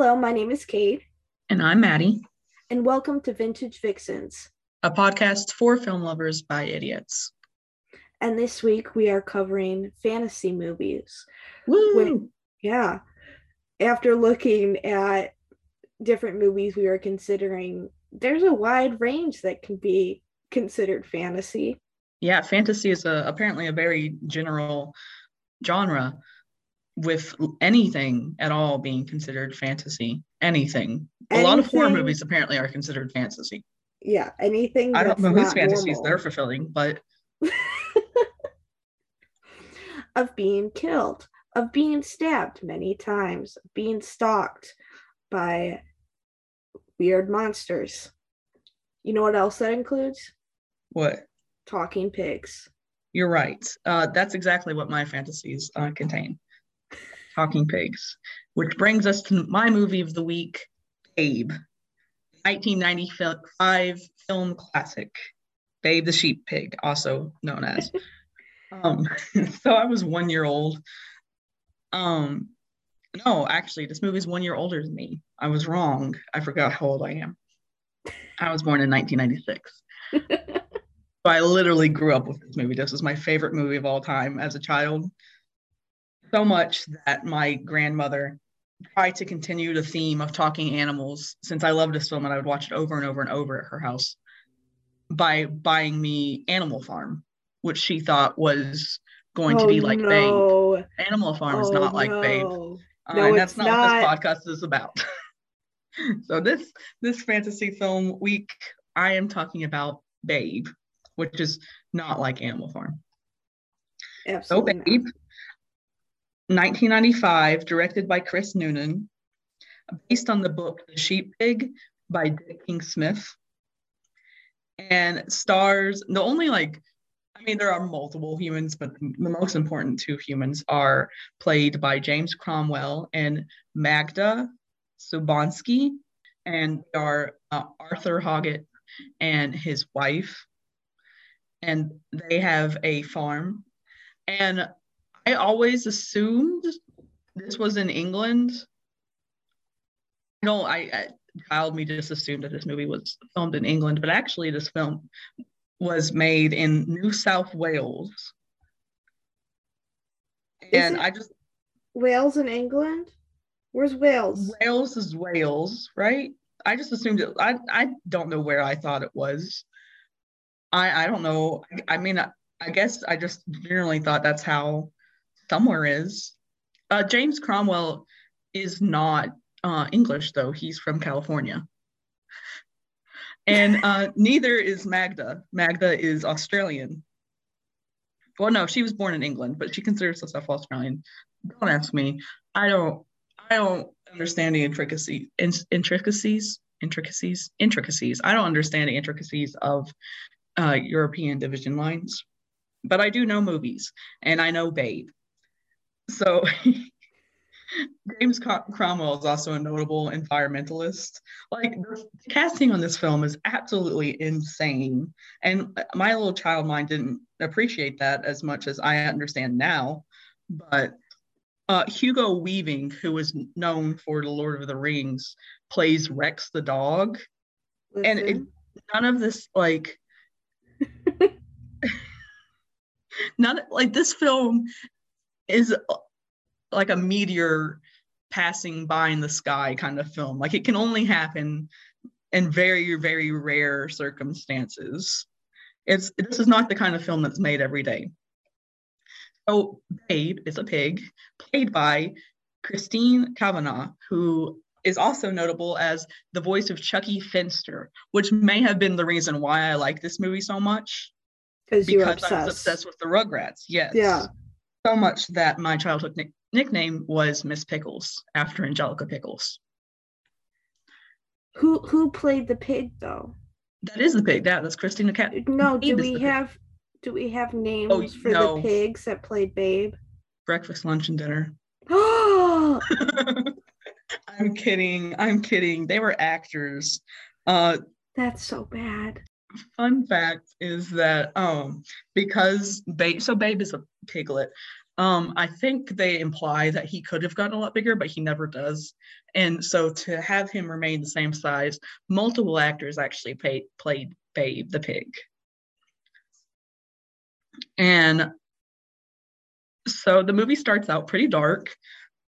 Hello, my name is Kate, And I'm Madi, and welcome to Vintage Vixens. a podcast for film lovers by idiots. And this week we are covering fantasy movies. Woo! Yeah. After looking at different movies we were considering, there's a wide range that can be considered fantasy. Yeah, fantasy is a, apparently a very general genre with anything at all being considered fantasy. Anything. A lot of horror movies apparently are considered fantasy. Yeah, anything I don't know whose fantasies normal. they're fulfilling, but of being killed, of being stabbed many times, being stalked by weird monsters. You know what else that includes? what? Talking pigs. You're right. Uh, that's exactly what my fantasies uh, contain. Talking pigs. Which brings us to my movie of the week, Babe. 1995 film classic. Babe the Sheep Pig, also known as. um, so I was one year old. Um, no, actually, this movie is one year older than me. I was wrong. I forgot how old I am. I was born in 1996. So I literally grew up with this movie. This was my favorite movie of all time as a child. So much that my grandmother tried to continue the theme of talking animals since I loved this film and I would watch it over and over and over at her house by buying me Animal Farm, which she thought was going to be Oh, like Babe. Animal Farm is Oh, not like Babe. no. Uh, No, and that's it's not, what this podcast is about. so this this fantasy film week, I am talking about Babe, which is not like Animal Farm. So Absolutely. not. Babe, 1995, directed by Chris Noonan, based on the book The Sheep Pig by Dick King Smith, and stars the only like I mean, there are multiple humans, but the most important two humans are played by James Cromwell and Magda Szubanski, and are uh, Arthur Hoggett and his wife, and they have a farm. And I always assumed this was in England. No, I, I child me just assumed that this movie was filmed in England, but actually, this film was made in New South Wales. And I just Wales in England? Where's Wales? Wales is Wales, right? I just assumed it. I I don't know where I thought it was. I I don't know. I, I mean, I, I guess I just generally thought that's how somewhere is. Uh, James Cromwell is not uh, English though. He's from California. And uh, neither is Magda. Magda is Australian. Well, no, she was born in England, but she considers herself Australian. Don't ask me. I don't. I don't understand the intricacy, in, intricacies, intricacies, intricacies. I don't understand the intricacies of uh, European division lines, but I do know movies and I know Babe. So James Cromwell is also a notable environmentalist. Like the casting on this film is absolutely insane, and my little child mind didn't appreciate that as much as I understand now. But uh, Hugo Weaving, who is known for The Lord of the Rings, plays Rex the dog. And it- None of this, like, none, like, this film is like a meteor passing by in the sky kind of film. Like, it can only happen in very, very rare circumstances. It's this is not the kind of film that's made every day. So, Babe is a pig played by Christine Cavanaugh, who is also notable as the voice of Chuckie Finster, which may have been the reason why I like this movie so much because you're because I was obsessed. obsessed with the Rugrats. Yes. Yeah. So much that my childhood nick- nickname was Miss Pickles after Angelica Pickles. Who who played the pig though? That is the pig. That that's Christina Cat. No, do we the pig. have do we have names for no. the pigs that played Babe? Breakfast, lunch, and dinner. Oh, I'm kidding. I'm kidding. They were actors. Uh, that's so bad. Fun fact is that um because babe so babe is a piglet Um, I think they imply that he could have gotten a lot bigger, but he never does. And so to have him remain the same size, multiple actors actually played played Babe the pig. And so the movie starts out pretty dark.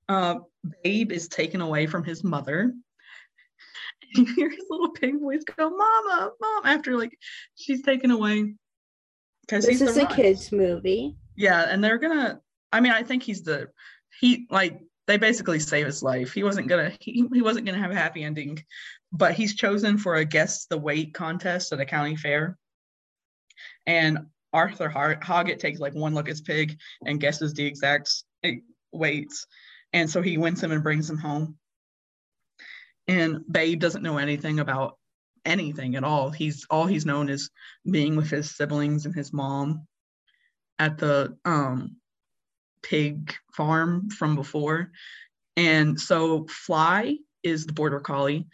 Uh, Babe is taken away from his mother. You hear his little pig voice go, "Mama, mom!" After like she's taken away because this is a kids movie. Yeah, and they're gonna. I mean, I think he's the he like they basically save his life. He wasn't gonna he, he wasn't gonna have a happy ending, but he's chosen for a guess the weight contest at a county fair. And Arthur Hoggett takes like one look at his pig and guesses the exact eh, weights. And so he wins him and brings him home. And Babe doesn't know anything about anything at all. He's all he's known is being with his siblings and his mom at the um, pig farm from before. And so Fly is the border collie.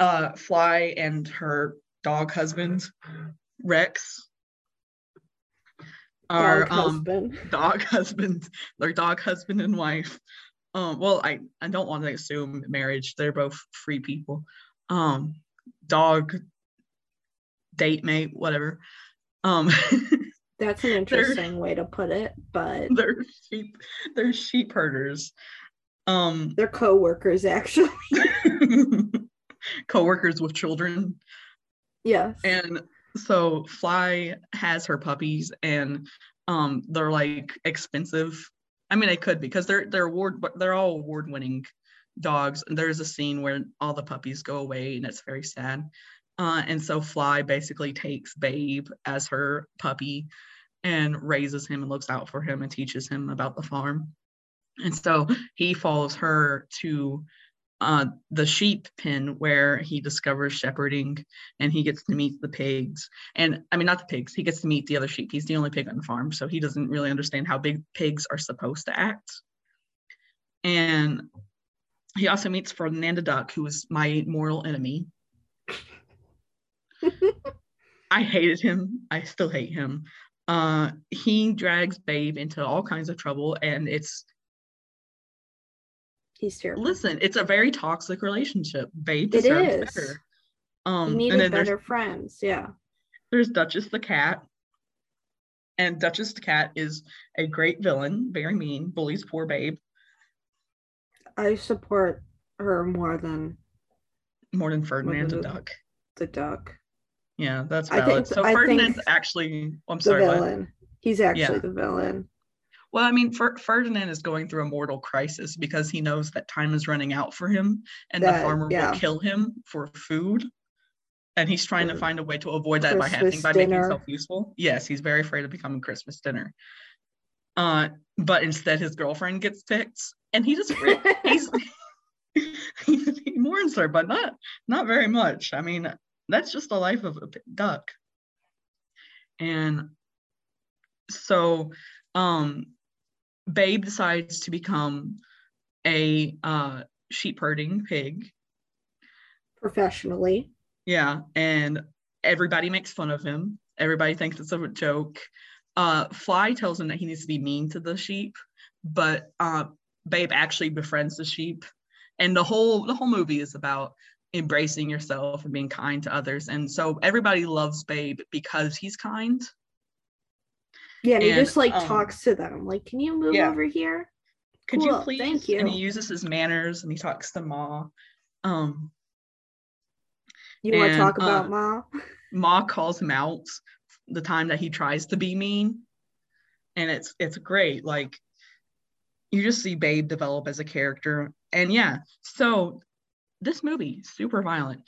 Uh, Fly and her dog husband, Rex, our dog um, husband. dog husband, their dog husband and wife. Um, well, I, I don't want to assume marriage. They're both free people. Um, dog date mate, whatever. Um, That's an interesting way to put it, but they're sheep. They're sheep herders. Um, they're co-workers actually. co-workers with children. Yes. And so Fly has her puppies and um they're like expensive. I mean I could because they're they're award but they're all award winning dogs. And there's a scene where all the puppies go away and it's very sad. Uh, and so Fly basically takes Babe as her puppy and raises him and looks out for him and teaches him about the farm. And so he follows her to uh, the sheep pen where he discovers shepherding and he gets to meet the pigs. And I mean, not the pigs, he gets to meet the other sheep. He's the only pig on the farm, so he doesn't really understand how big pigs are supposed to act. And he also meets Ferdinand the Duck, who is my mortal enemy. I hated him. I still hate him. Uh, he drags Babe into all kinds of trouble, and it's He's terrible. Listen, it's a very toxic relationship. Babe it is. better. Um, you needed better friends. Yeah. There's Duchess the cat, and Duchess the cat is a great villain, very mean, bullies poor Babe. I support her more than more than Ferdinand the, the Duck. The Duck. Yeah, that's valid. Think, so Ferdinand's actually. I'm sorry. Villain. He's actually yeah. the villain. Well, I mean, Fer- Ferdinand is going through a mortal crisis because he knows that time is running out for him, and that, the farmer yeah. will kill him for food. And he's trying for to find a way to avoid that Christmas by having by making himself useful. Yes, he's very afraid of becoming Christmas dinner. Uh, but instead, his girlfriend gets picked, and he just he's he mourns her, but not not very much. I mean, that's just the life of a duck. And so um Babe decides to become a uh, sheep herding pig professionally. Yeah, and everybody makes fun of him. Everybody thinks it's a joke. Uh, Fly tells him that he needs to be mean to the sheep, but uh, Babe actually befriends the sheep, and the whole the whole movie is about embracing yourself and being kind to others. And so everybody loves Babe because he's kind. Yeah, and, and he just like um, talks to them, like, "Can you move yeah. over here?" Could cool, you please? Thank you. And he uses his manners and he talks to Ma. Um, you want to talk about uh, Ma? Ma calls him out the time that he tries to be mean, and it's it's great. Like you just see Babe develop as a character, and yeah. So this movie super violent.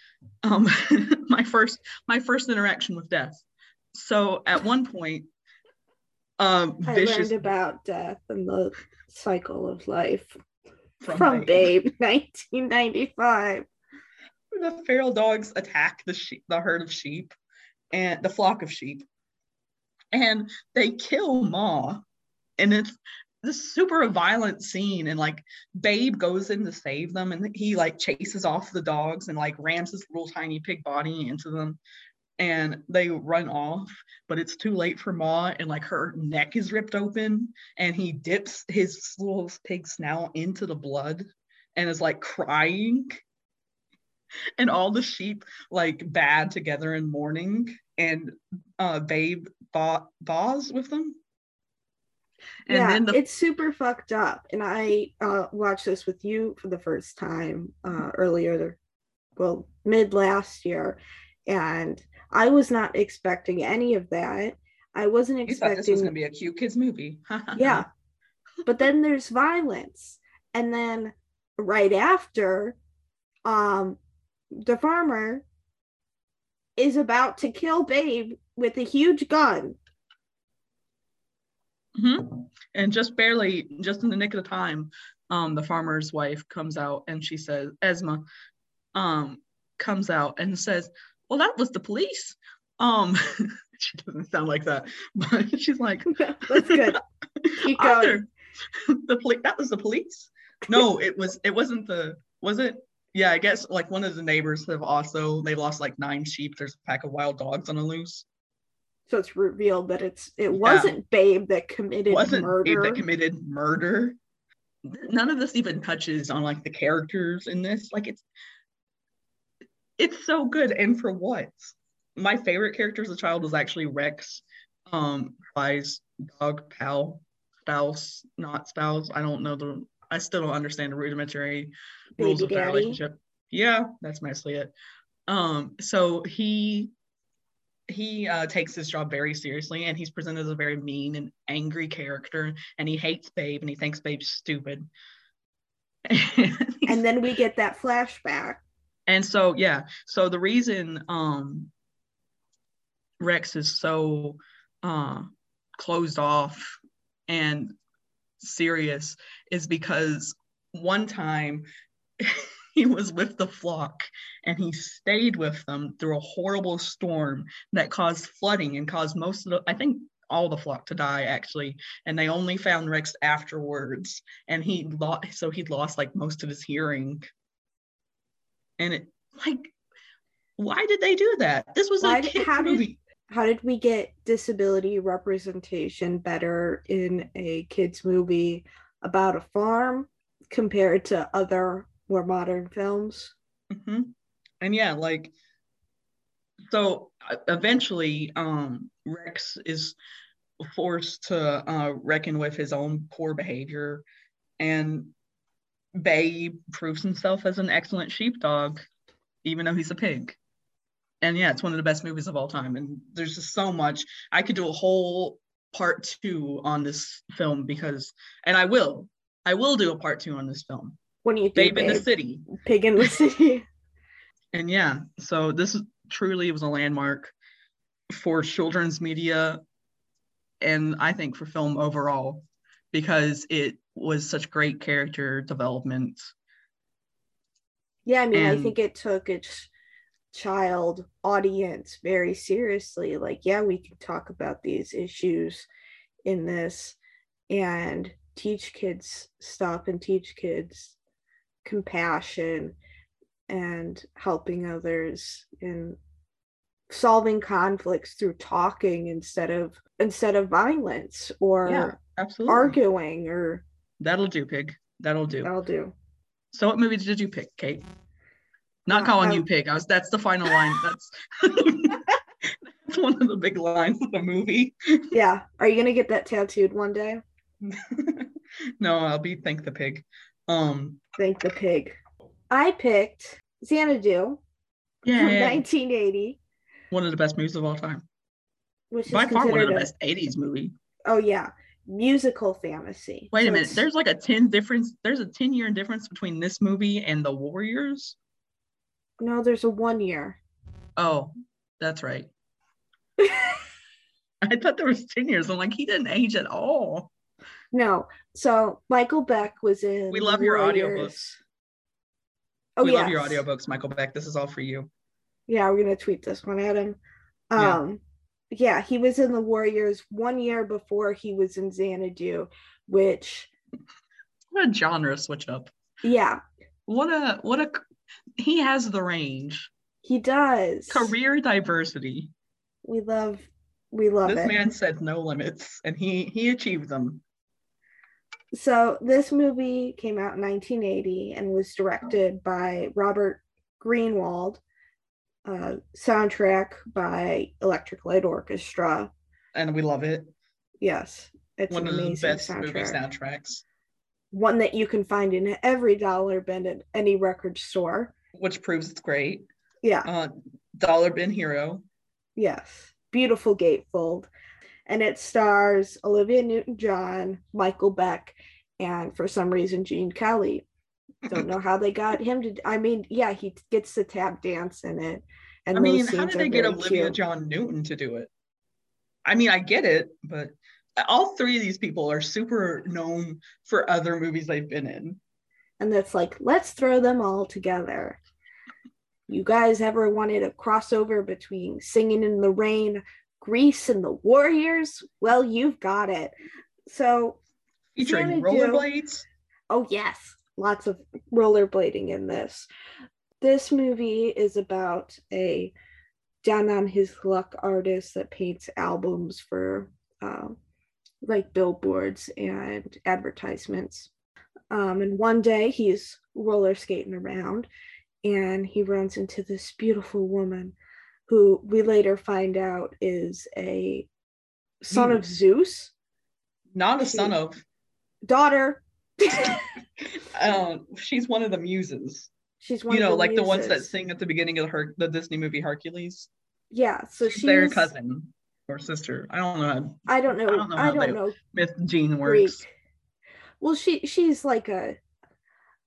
Um, my first my first interaction with death. So at one point, um, I vicious... learned about death and the cycle of life from, from Babe. Babe 1995. The feral dogs attack the sheep, the herd of sheep, and the flock of sheep, and they kill Ma. And it's this super violent scene, and like Babe goes in to save them, and he like chases off the dogs and like rams his little tiny pig body into them. And they run off, but it's too late for Ma, and like her neck is ripped open, and he dips his little pig snout into the blood and is like crying. And all the sheep like bad together in mourning, and uh Babe bought Boz with them. And yeah, the- it's super fucked up. And I uh, watched this with you for the first time uh, earlier, well, mid last year, and I was not expecting any of that. I wasn't expecting this was gonna be a cute kids movie. yeah, but then there's violence, and then right after, um, the farmer is about to kill Babe with a huge gun Mm-hmm. And just barely, just in the nick of the time, um, the farmer's wife comes out and she says, Esme, um, comes out and says, "Well, that was the police." Um, she doesn't sound like that, but she's like, "That's good." Keep going. the police. That was the police. No, it was. It wasn't the. Was it? Yeah, I guess like one of the neighbors have also they lost like nine sheep. There's a pack of wild dogs on the loose so it's revealed that it's it wasn't Babe that committed wasn't murder. Babe that committed murder. None of this even touches on like the characters in this. Like it's it's so good. And for what? My favorite character as a child was actually Rex, um, Fly's dog pal, spouse, not spouse. I don't know the I still don't understand the rudimentary Baby rules of that relationship. Yeah, that's mostly it. Um, so he he uh, takes his job very seriously and he's presented as a very mean and angry character and he hates babe and he thinks babe's stupid and then we get that flashback and so yeah so the reason um rex is so uh closed off and serious is because one time he was with the flock and he stayed with them through a horrible storm that caused flooding and caused most of the, I think all the flock to die actually. And they only found rex afterwards. And he lost so he lost like most of his hearing and it like why did they do that this was why a kid how movie did, how did we get disability representation better in a kids movie about a farm compared to other more modern films. Mm-hmm. And yeah, like so uh, eventually um Rex is forced to uh, reckon with his own poor behavior and Babe proves himself as an excellent sheepdog, even though he's a pig. And yeah, it's one of the best movies of all time. And there's just so much. I could do a whole part two on this film because, and I will, I will do a part two on this film when you think Babe in the City. Pig in the City. and yeah, so this truly was a landmark for children's media and I think for film overall because it was such great character development. Yeah, I mean, and, I think it took its child audience very seriously. Like, yeah, we can talk about these issues in this and teach kids stuff and teach kids compassion and helping others and solving conflicts through talking instead of instead of violence or yeah, absolutely. arguing or that'll do pig. That'll do. That'll do. So what movies did you pick kate? Not uh, calling you pig. I was that's the final line. That's that's one of the big lines of the movie. Yeah. Are you gonna get that tattooed one day? No i'll be thank the pig. Um, Thank the pig. I picked Xanadu yeah, from 1980. One of the best movies of all time. Which by far one of the a, best 80s movie. Oh yeah, musical fantasy. Wait so a minute. There's like a 10 difference. There's a 10 year difference between this movie and The Warriors. No, there's a one year. Oh, that's right. I thought there was 10 years. I'm like, he didn't age at all. No. So Michael Beck was in. We love your audiobooks. Oh, we yes. love your audiobooks, Michael Beck. This is all for you. Yeah, we're gonna tweet this one at him. Um, yeah. Yeah, he was in the Warriors one year before he was in Xanadu, which what a genre switch up. Yeah. What a what a he has the range. He does. Career diversity. We love we love this it. man said no limits and he he achieved them. So this movie came out in 1980 and was directed by Robert Greenwald. Uh, soundtrack by Electric Light Orchestra. And we love it. Yes, it's One of the best movie soundtracks, One that you can find in every dollar bin at any record store. which proves it's great. Yeah, Uh Dollar Bin Hero. yes, beautiful gatefold, and it stars Olivia Newton-John, Michael Beck, and for some reason Gene Kelly. Don't know how they got him to. I mean, yeah, he gets to tap dance in it, and I mean, how did they get Olivia cute. John Newton to do it? I mean, I get it, but all three of these people are super known for other movies they've been in. and that's like let's throw them all together you guys ever wanted a crossover between singing in the rain grease and the warriors well you've got it so Featuring rollerblades. oh yes lots of rollerblading in this this movie is about a down on his luck artist that paints albums for um, like billboards and advertisements um, and one day he's roller skating around and he runs into this beautiful woman who we later find out is a son of Zeus, Not a son of. daughter. Uh, she's one of the muses. she's one you of know, the like the ones that sing at the beginning of her the Disney movie Hercules. Yeah, so she's she's their cousin or sister. I don't know how I don't know. I don't know I don't know myth gene Greek. works. Well, she she's like a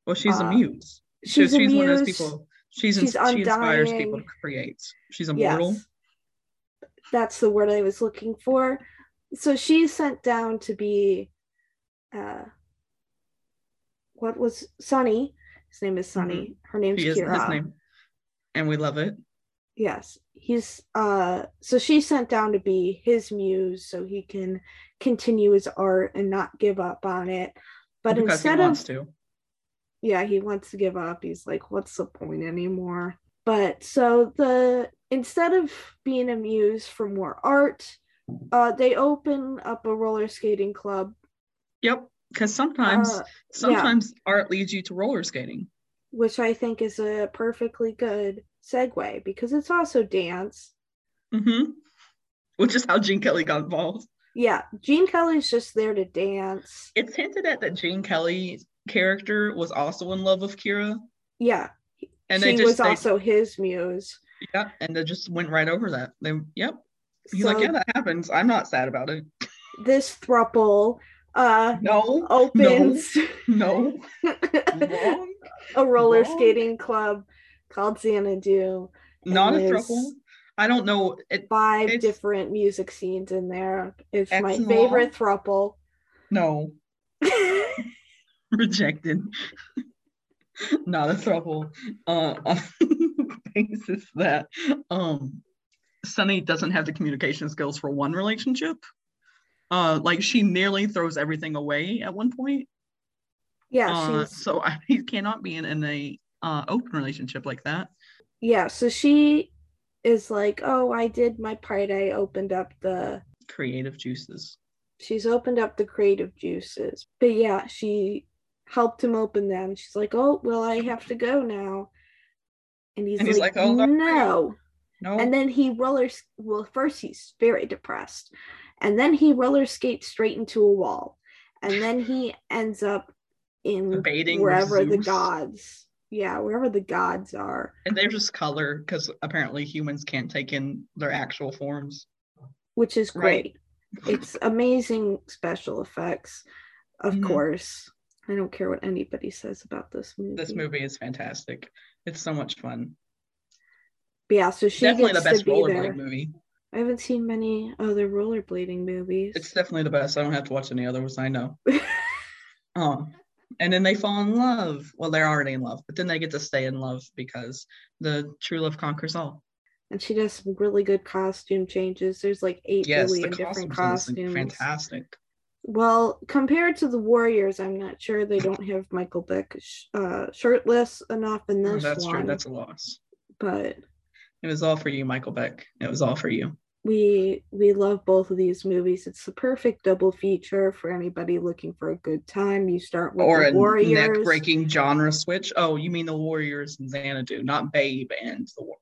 Well, she's a Uh, muse. she's so a she's one of those people. She's, She's ins- she inspires people to create. She's immortal. Yes. That's the word I was looking for. So she's sent down to be uh what was Sonny? His name is Sonny. Her name's She is Kira. his name, and we love it. Yes. He's uh so she's sent down to be his muse so he can continue his art and not give up on it. But because instead of to. yeah, he wants to give up. He's like, what's the point anymore? But so the instead of being a muse for more art, uh, they open up a roller skating club. Yep. Because sometimes, uh, sometimes art leads you to roller skating. which I think is a perfectly good segue because it's also dance. hmm Which is how Gene Kelly got involved. Yeah, Gene Kelly's just there to dance. It's hinted at that Gene Kelly's character was also in love with Kira, Yeah, and she just was they, also his muse. yeah and they just went right over that. They yep. He's so like, yeah, that happens. I'm not sad about it. this thruple uh No, opens no, wrong. a roller Wrong. skating club called Xanadu. Not a there's throuple. I don't know. It Five different music scenes in there. It's my favorite thruple. no rejected. Not a throuple. Uh, on the basis that um, Sonny doesn't have the communication skills for one relationship. Uh, like she nearly throws everything away at one point. yeah, Uh, so I, he cannot be in, in a uh, open relationship like that. yeah, so she is like, Oh, I did my part. I opened up the Creative juices. she's opened up the creative juices. But yeah, she helped him open them. She's like, Oh, well, I have to go now. And he's, And he's like, like, "Oh, no." no. And then he roller well, first he's very depressed. And then he roller skates straight into a wall. And then he ends up in Debating wherever the gods. Yeah, wherever the gods are. and they're just color because apparently humans can't take in their actual forms. which is Right. great. it's amazing special effects, of Mhm. course. I don't care what anybody says about this movie. This movie is fantastic. It's so much fun. But yeah, so she definitely the best rollerblade movie. I haven't seen many other rollerblading movies. It's definitely the best. I don't have to watch any other ones. I know. Um, and then they fall in love. Well, they're already in love, but then they get to stay in love because the true love conquers all. and she does some really good costume changes. There's like eight Yes, billion the different costumes fantastic. Well, compared to the Warriors, I'm not sure they don't have Michael Beck sh- uh, shirtless enough in Oh, this that's one. true. That's a loss. but It was all for you, Michael Beck. It was all for you. We we love both of these movies. It's the perfect double feature for anybody looking for a good time. You start with or the a Warriors. neck breaking genre switch. Oh, you mean the Warriors and Xanadu, not Babe and the War.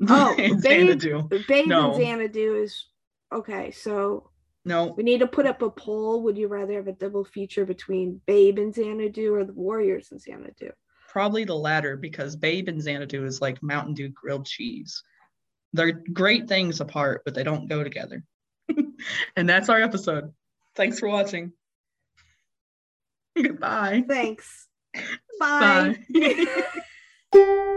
Oh, and Babe, Xanadu. Babe No. and Xanadu is okay. So No, we need to put up a poll. Would you rather have a double feature between Babe and Xanadu or the Warriors and Xanadu? Probably the latter because Babe and Xanadu is like Mountain Dew grilled cheese. They're great things apart, but they don't go together. and that's our episode. Thanks for watching. Goodbye. Thanks. Bye. Bye.